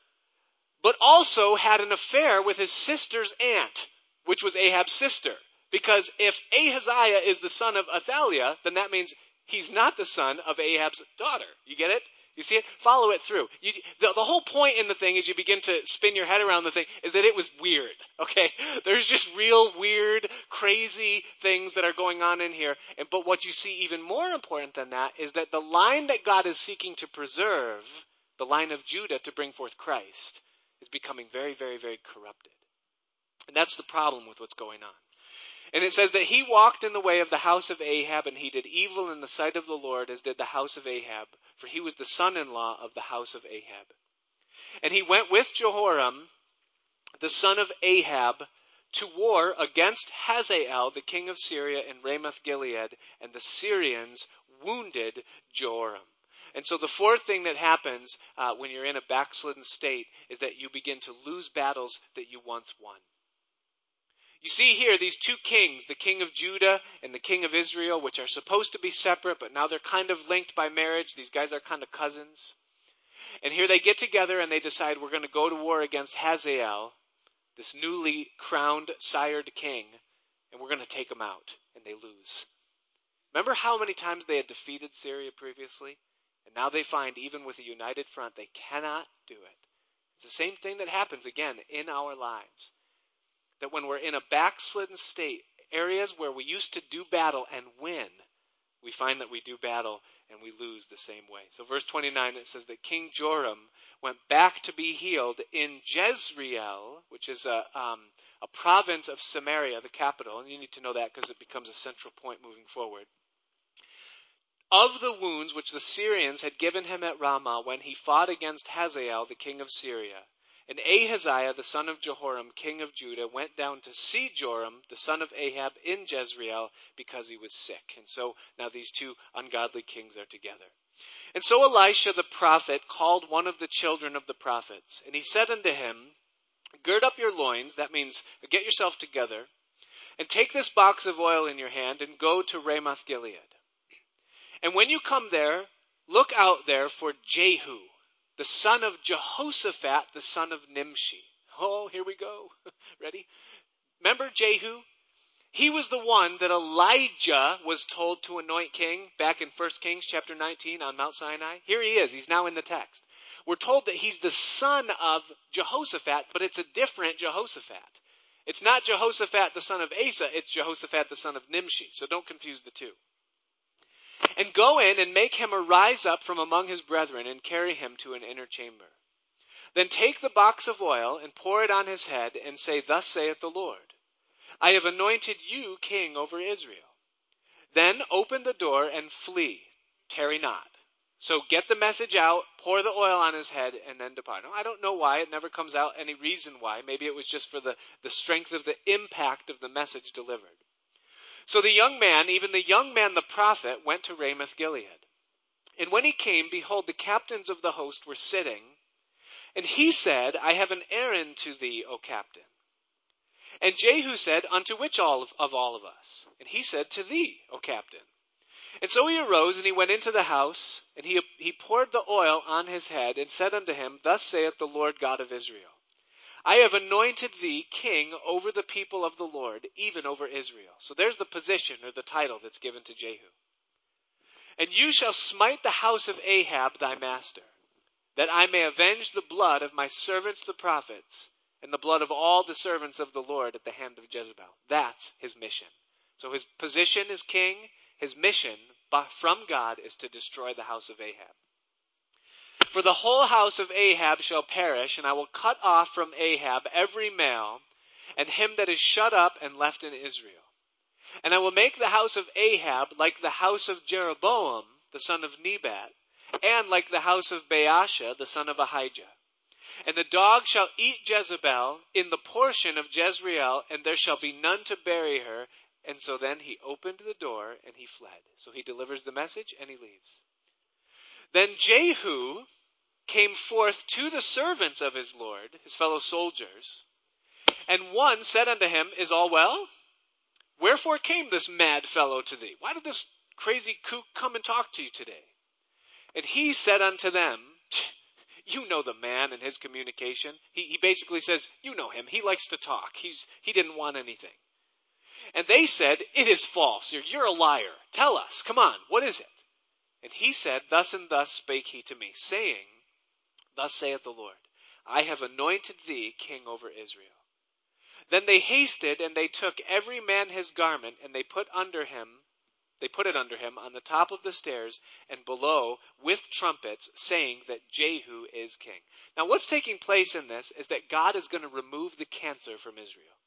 but also had an affair with his sister's aunt, which was Ahab's sister. Because if Ahaziah is the son of Athaliah, then that means he's not the son of Ahab's daughter. You get it? You see it? Follow it through. You, the, the whole point in the thing is you begin to spin your head around the thing is that it was weird. Okay? There's just real weird, crazy things that are going on in here. And, but what you see even more important than that is that the line that God is seeking to preserve, the line of Judah to bring forth Christ, is becoming very, very, very corrupted. And that's the problem with what's going on. And it says that he walked in the way of the house of Ahab, and he did evil in the sight of the Lord, as did the house of Ahab, for he was the son in law of the house of Ahab. And he went with Jehoram, the son of Ahab, to war against Hazael, the king of Syria, in Ramoth Gilead, and the Syrians wounded Jehoram. And so the fourth thing that happens uh, when you're in a backslidden state is that you begin to lose battles that you once won. You see here these two kings, the king of Judah and the king of Israel, which are supposed to be separate, but now they're kind of linked by marriage. These guys are kind of cousins. And here they get together and they decide we're going to go to war against Hazael, this newly crowned, sired king, and we're going to take him out. And they lose. Remember how many times they had defeated Syria previously? And now they find, even with a united front, they cannot do it. It's the same thing that happens again in our lives that when we're in a backslidden state, areas where we used to do battle and win, we find that we do battle and we lose the same way. So verse 29 it says that King Joram went back to be healed in Jezreel, which is a um, a province of Samaria, the capital, and you need to know that because it becomes a central point moving forward. Of the wounds which the Syrians had given him at Ramah when he fought against Hazael, the king of Syria, and Ahaziah the son of Jehoram, king of Judah, went down to see Joram, the son of Ahab, in Jezreel because he was sick. And so now these two ungodly kings are together. And so Elisha the prophet called one of the children of the prophets, and he said unto him, Gird up your loins, that means get yourself together, and take this box of oil in your hand, and go to Ramoth Gilead. And when you come there, look out there for Jehu, the son of Jehoshaphat, the son of Nimshi. Oh, here we go. Ready? Remember Jehu? He was the one that Elijah was told to anoint king back in 1 Kings chapter 19 on Mount Sinai. Here he is. He's now in the text. We're told that he's the son of Jehoshaphat, but it's a different Jehoshaphat. It's not Jehoshaphat the son of Asa, it's Jehoshaphat the son of Nimshi. So don't confuse the two. And go in and make him arise up from among his brethren and carry him to an inner chamber. Then take the box of oil and pour it on his head and say, Thus saith the Lord, I have anointed you king over Israel. Then open the door and flee. Tarry not. So get the message out, pour the oil on his head, and then depart. Now, I don't know why. It never comes out any reason why. Maybe it was just for the, the strength of the impact of the message delivered. So the young man, even the young man the prophet, went to Ramoth Gilead. And when he came, behold, the captains of the host were sitting. And he said, I have an errand to thee, O captain. And Jehu said, Unto which all of, of all of us? And he said, To thee, O captain. And so he arose and he went into the house, and he, he poured the oil on his head, and said unto him, Thus saith the Lord God of Israel. I have anointed thee king over the people of the Lord, even over Israel. So there's the position or the title that's given to Jehu. And you shall smite the house of Ahab thy master, that I may avenge the blood of my servants the prophets, and the blood of all the servants of the Lord at the hand of Jezebel. That's his mission. So his position is king, his mission from God is to destroy the house of Ahab. For the whole house of Ahab shall perish, and I will cut off from Ahab every male, and him that is shut up and left in Israel. And I will make the house of Ahab like the house of Jeroboam, the son of Nebat, and like the house of Baasha, the son of Ahijah. And the dog shall eat Jezebel in the portion of Jezreel, and there shall be none to bury her. And so then he opened the door and he fled. So he delivers the message and he leaves. Then Jehu, came forth to the servants of his Lord, his fellow soldiers, and one said unto him, Is all well? Wherefore came this mad fellow to thee? Why did this crazy kook come and talk to you today? And he said unto them, You know the man and his communication. He, he basically says, You know him. He likes to talk. He's, he didn't want anything. And they said, It is false. You're, you're a liar. Tell us. Come on. What is it? And he said, Thus and thus spake he to me, saying, Thus saith the Lord, I have anointed thee king over Israel. Then they hasted and they took every man his garment and they put under him they put it under him on the top of the stairs and below with trumpets, saying that Jehu is king. Now, what's taking place in this is that God is going to remove the cancer from Israel.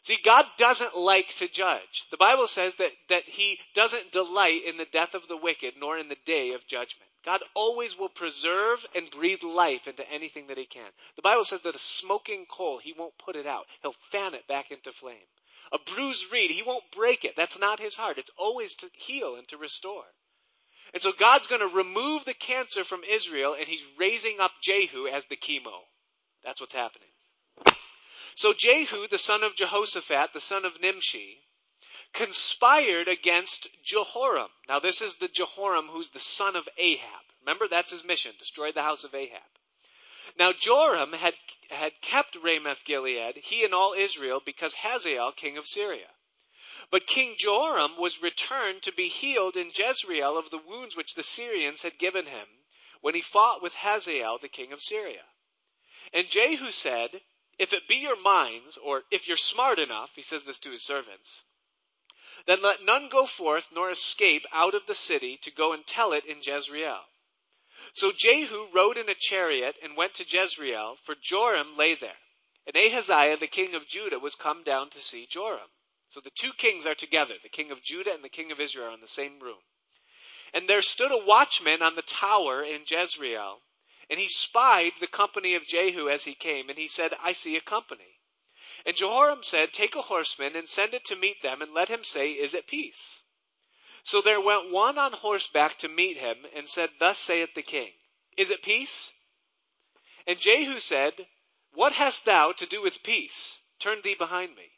See, God doesn't like to judge. The Bible says that, that He doesn't delight in the death of the wicked, nor in the day of judgment. God always will preserve and breathe life into anything that He can. The Bible says that a smoking coal, He won't put it out. He'll fan it back into flame. A bruised reed, he won't break it. That's not his heart. It's always to heal and to restore. And so God's going to remove the cancer from Israel and he's raising up Jehu as the chemo. That's what's happening. So Jehu, the son of Jehoshaphat, the son of Nimshi, conspired against Jehoram. Now this is the Jehoram who's the son of Ahab. Remember, that's his mission, destroy the house of Ahab. Now Joram had, had kept Ramoth Gilead, he and all Israel, because Hazael, king of Syria. But King Joram was returned to be healed in Jezreel of the wounds which the Syrians had given him when he fought with Hazael, the king of Syria. And Jehu said, If it be your minds, or if you're smart enough, he says this to his servants, then let none go forth nor escape out of the city to go and tell it in Jezreel. So Jehu rode in a chariot and went to Jezreel, for Joram lay there. And Ahaziah, the king of Judah, was come down to see Joram. So the two kings are together. The king of Judah and the king of Israel in the same room. And there stood a watchman on the tower in Jezreel, and he spied the company of Jehu as he came, and he said, I see a company. And Jehoram said, Take a horseman and send it to meet them, and let him say, Is it peace? So there went one on horseback to meet him, and said, Thus saith the king, Is it peace? And Jehu said, What hast thou to do with peace? Turn thee behind me.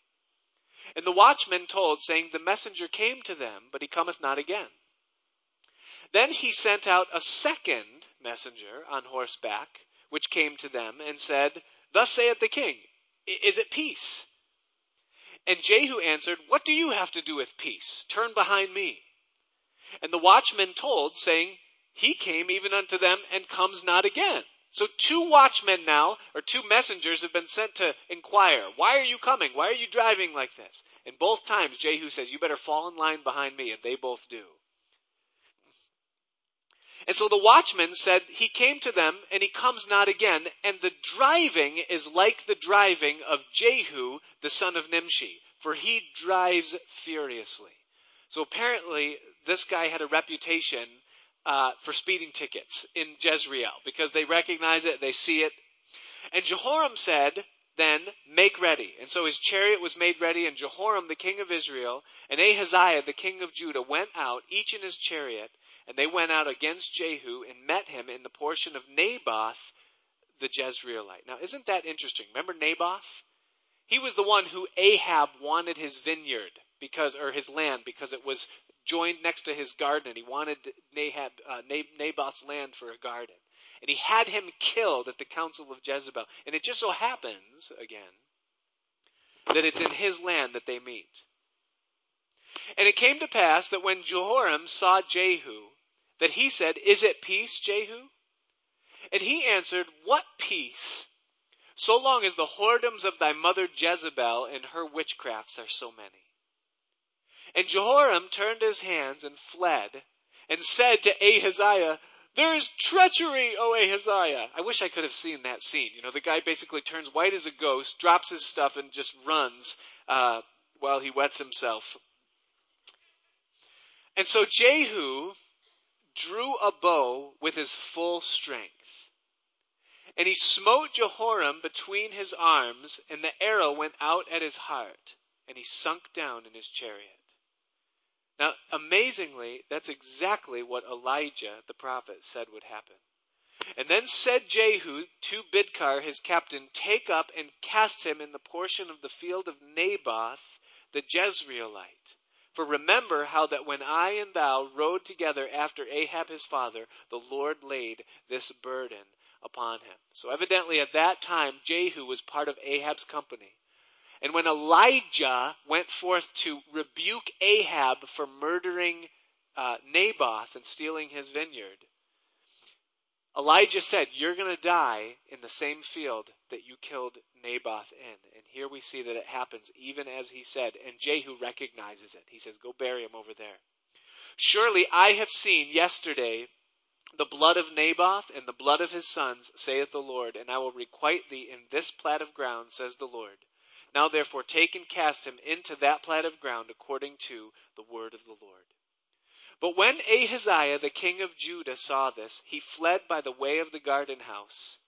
And the watchman told, saying, The messenger came to them, but he cometh not again. Then he sent out a second messenger on horseback, which came to them, and said, Thus saith the king, Is it peace? And Jehu answered, What do you have to do with peace? Turn behind me. And the watchman told, saying, He came even unto them and comes not again. So two watchmen now, or two messengers have been sent to inquire, Why are you coming? Why are you driving like this? And both times Jehu says, You better fall in line behind me, and they both do. And so the watchman said, He came to them, and he comes not again, and the driving is like the driving of Jehu, the son of Nimshi, for he drives furiously. So apparently, this guy had a reputation uh, for speeding tickets in Jezreel because they recognize it, they see it. And Jehoram said, then make ready. And so his chariot was made ready, and Jehoram, the king of Israel, and Ahaziah, the king of Judah, went out, each in his chariot, and they went out against Jehu and met him in the portion of Naboth the Jezreelite. Now, isn't that interesting? Remember Naboth? He was the one who Ahab wanted his vineyard because, or his land because it was joined next to his garden. And he wanted Nahab, uh, Naboth's land for a garden. And he had him killed at the council of Jezebel. And it just so happens, again, that it's in his land that they meet. And it came to pass that when Jehoram saw Jehu, that he said, Is it peace, Jehu? And he answered, What peace? So long as the whoredoms of thy mother Jezebel and her witchcrafts are so many. And Jehoram turned his hands and fled, and said to Ahaziah, There is treachery, O Ahaziah. I wish I could have seen that scene. You know, the guy basically turns white as a ghost, drops his stuff, and just runs uh, while he wets himself. And so Jehu drew a bow with his full strength. And he smote Jehoram between his arms, and the arrow went out at his heart, and he sunk down in his chariot. Now, amazingly, that's exactly what Elijah the prophet said would happen. And then said Jehu to Bidkar his captain, Take up and cast him in the portion of the field of Naboth the Jezreelite. For remember how that when I and thou rode together after Ahab his father, the Lord laid this burden upon him. So evidently at that time, Jehu was part of Ahab's company. And when Elijah went forth to rebuke Ahab for murdering uh, Naboth and stealing his vineyard, Elijah said, You're going to die in the same field that you killed Naboth in. And here we see that it happens even as he said, and Jehu recognizes it. He says, Go bury him over there. Surely I have seen yesterday the blood of Naboth and the blood of his sons, saith the Lord, and I will requite thee in this plat of ground, says the Lord. Now therefore take and cast him into that plat of ground according to the word of the Lord. But when Ahaziah the king of Judah saw this, he fled by the way of the garden house.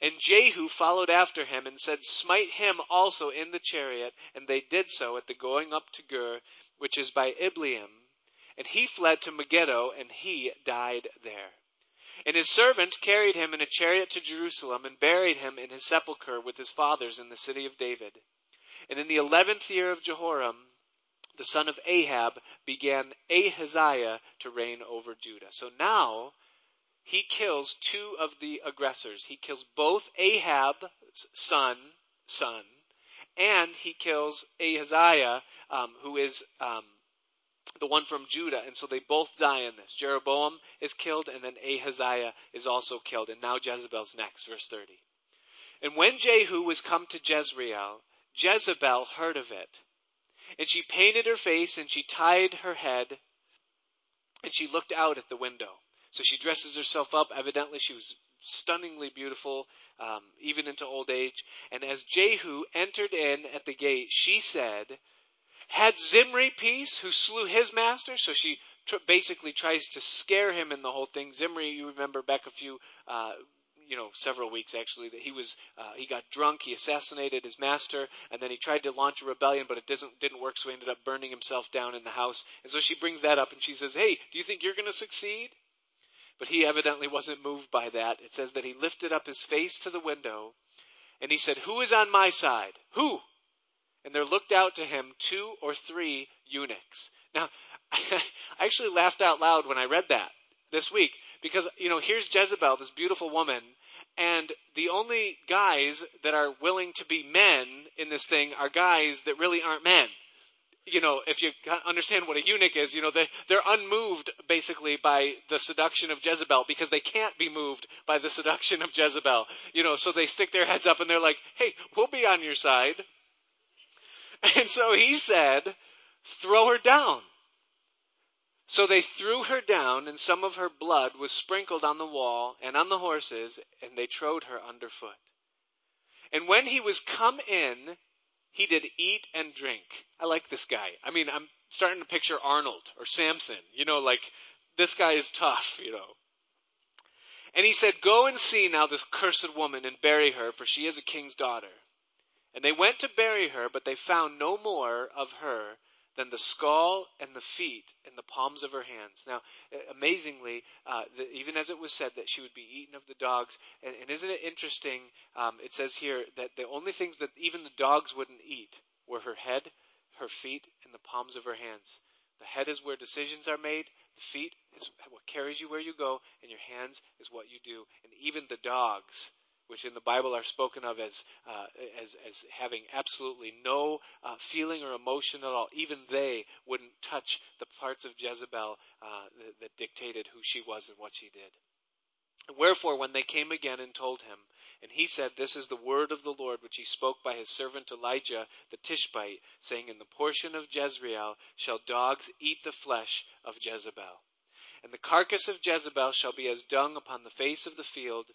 And Jehu followed after him and said, Smite him also in the chariot. And they did so at the going up to Gur, which is by Ibleam. And he fled to Megiddo, and he died there. And his servants carried him in a chariot to Jerusalem, and buried him in his sepulchre with his fathers in the city of David. And in the eleventh year of Jehoram, the son of Ahab, began Ahaziah to reign over Judah. So now he kills two of the aggressors. He kills both Ahab's son, son, and he kills Ahaziah, um, who is um, the one from Judah. And so they both die in this. Jeroboam is killed, and then Ahaziah is also killed. And now Jezebel's next, verse 30. And when Jehu was come to Jezreel, Jezebel heard of it and she painted her face and she tied her head and she looked out at the window. So she dresses herself up. Evidently, she was stunningly beautiful, um, even into old age. And as Jehu entered in at the gate, she said, Had Zimri peace, who slew his master? So she tr- basically tries to scare him in the whole thing. Zimri, you remember back a few uh, you know several weeks actually that he was uh, he got drunk, he assassinated his master, and then he tried to launch a rebellion, but it doesn't didn't work, so he ended up burning himself down in the house. And so she brings that up, and she says, "Hey, do you think you're going to succeed?" But he evidently wasn't moved by that. It says that he lifted up his face to the window, and he said, "Who is on my side? Who?" And there looked out to him two or three eunuchs. Now, I actually laughed out loud when I read that this week because you know here's Jezebel, this beautiful woman, and the only guys that are willing to be men in this thing are guys that really aren't men. You know, if you understand what a eunuch is, you know, they, they're unmoved basically by the seduction of Jezebel because they can't be moved by the seduction of Jezebel. You know, so they stick their heads up and they're like, hey, we'll be on your side. And so he said, throw her down. So they threw her down, and some of her blood was sprinkled on the wall and on the horses, and they trode her underfoot. And when he was come in, he did eat and drink. I like this guy. I mean, I'm starting to picture Arnold or Samson. You know, like, this guy is tough, you know. And he said, Go and see now this cursed woman and bury her, for she is a king's daughter. And they went to bury her, but they found no more of her than the skull and the feet and the palms of her hands. Now, amazingly, uh, the, even as it was said that she would be eaten of the dogs, and, and isn't it interesting? Um, it says here that the only things that even the dogs wouldn't eat were her head, her feet, and the palms of her hands. The head is where decisions are made. The feet is what carries you where you go, and your hands is what you do. And even the dogs which in the Bible are spoken of as uh, as, as having absolutely no uh, feeling or emotion at all. Even they wouldn't touch the parts of Jezebel uh, that, that dictated who she was and what she did. Wherefore, when they came again and told him, and he said, This is the word of the Lord which he spoke by his servant Elijah the Tishbite, saying, In the portion of Jezreel shall dogs eat the flesh of Jezebel. And the carcass of Jezebel shall be as dung upon the face of the field,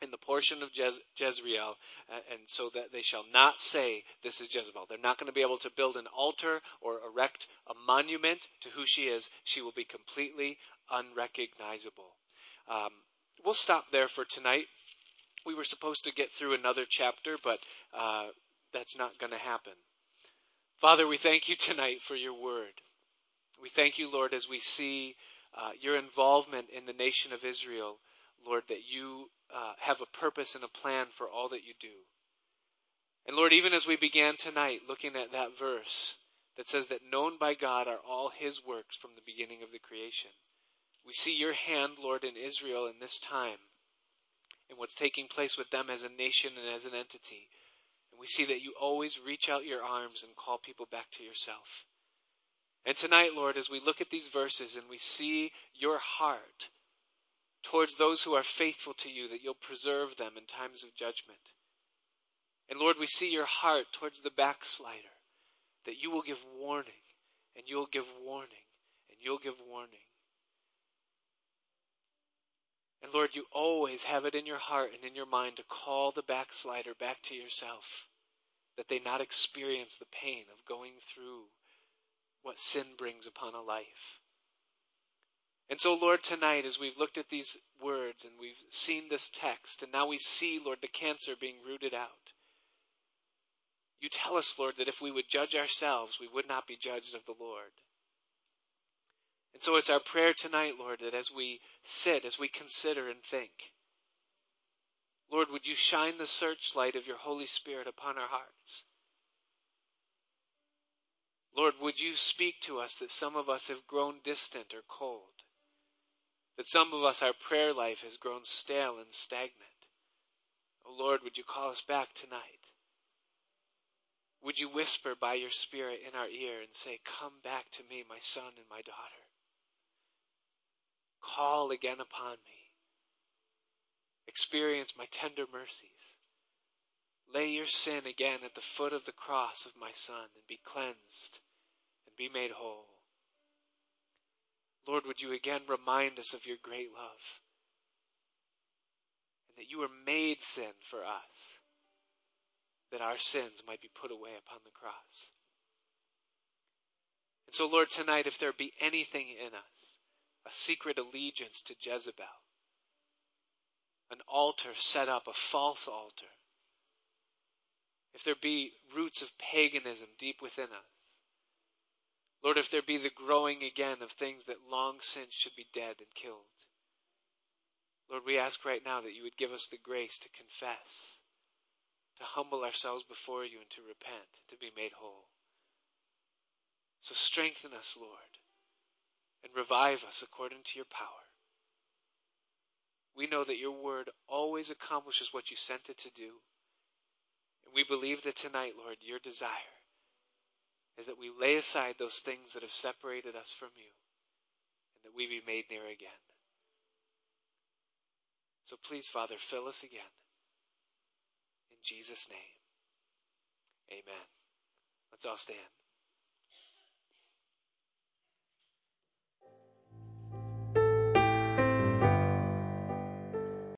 in the portion of Jez- Jezreel, uh, and so that they shall not say, This is Jezebel. They're not going to be able to build an altar or erect a monument to who she is. She will be completely unrecognizable. Um, we'll stop there for tonight. We were supposed to get through another chapter, but uh, that's not going to happen. Father, we thank you tonight for your word. We thank you, Lord, as we see uh, your involvement in the nation of Israel Lord, that you uh, have a purpose and a plan for all that you do. And Lord, even as we began tonight looking at that verse that says that known by God are all his works from the beginning of the creation, we see your hand, Lord, in Israel in this time and what's taking place with them as a nation and as an entity. And we see that you always reach out your arms and call people back to yourself. And tonight, Lord, as we look at these verses and we see your heart towards those who are faithful to you, that you'll preserve them in times of judgment. And Lord, we see your heart towards the backslider, that you will give warning, and you'll give warning, and you'll give warning. And Lord, you always have it in your heart and in your mind to call the backslider back to yourself, that they not experience the pain of going through what sin brings upon a life. And so, Lord, tonight, as we've looked at these words and we've seen this text, and now we see, Lord, the cancer being rooted out, you tell us, Lord, that if we would judge ourselves, we would not be judged of the Lord. And so it's our prayer tonight, Lord, that as we sit, as we consider and think, Lord, would you shine the searchlight of your Holy Spirit upon our hearts? Lord, would you speak to us that some of us have grown distant or cold? That some of us, our prayer life has grown stale and stagnant. Oh Lord, would you call us back tonight? Would you whisper by your Spirit in our ear and say, Come back to me, my son and my daughter? Call again upon me. Experience my tender mercies. Lay your sin again at the foot of the cross of my Son and be cleansed and be made whole. Lord, would you again remind us of your great love and that you were made sin for us, that our sins might be put away upon the cross. And so, Lord, tonight, if there be anything in us, a secret allegiance to Jezebel, an altar set up, a false altar, if there be roots of paganism deep within us, Lord, if there be the growing again of things that long since should be dead and killed, Lord, we ask right now that you would give us the grace to confess, to humble ourselves before you and to repent, to be made whole. So strengthen us, Lord, and revive us according to your power. We know that your word always accomplishes what you sent it to do. And we believe that tonight, Lord, your desire is that we lay aside those things that have separated us from you and that we be made near again. So please, Father, fill us again. In Jesus' name, amen. Let's all stand.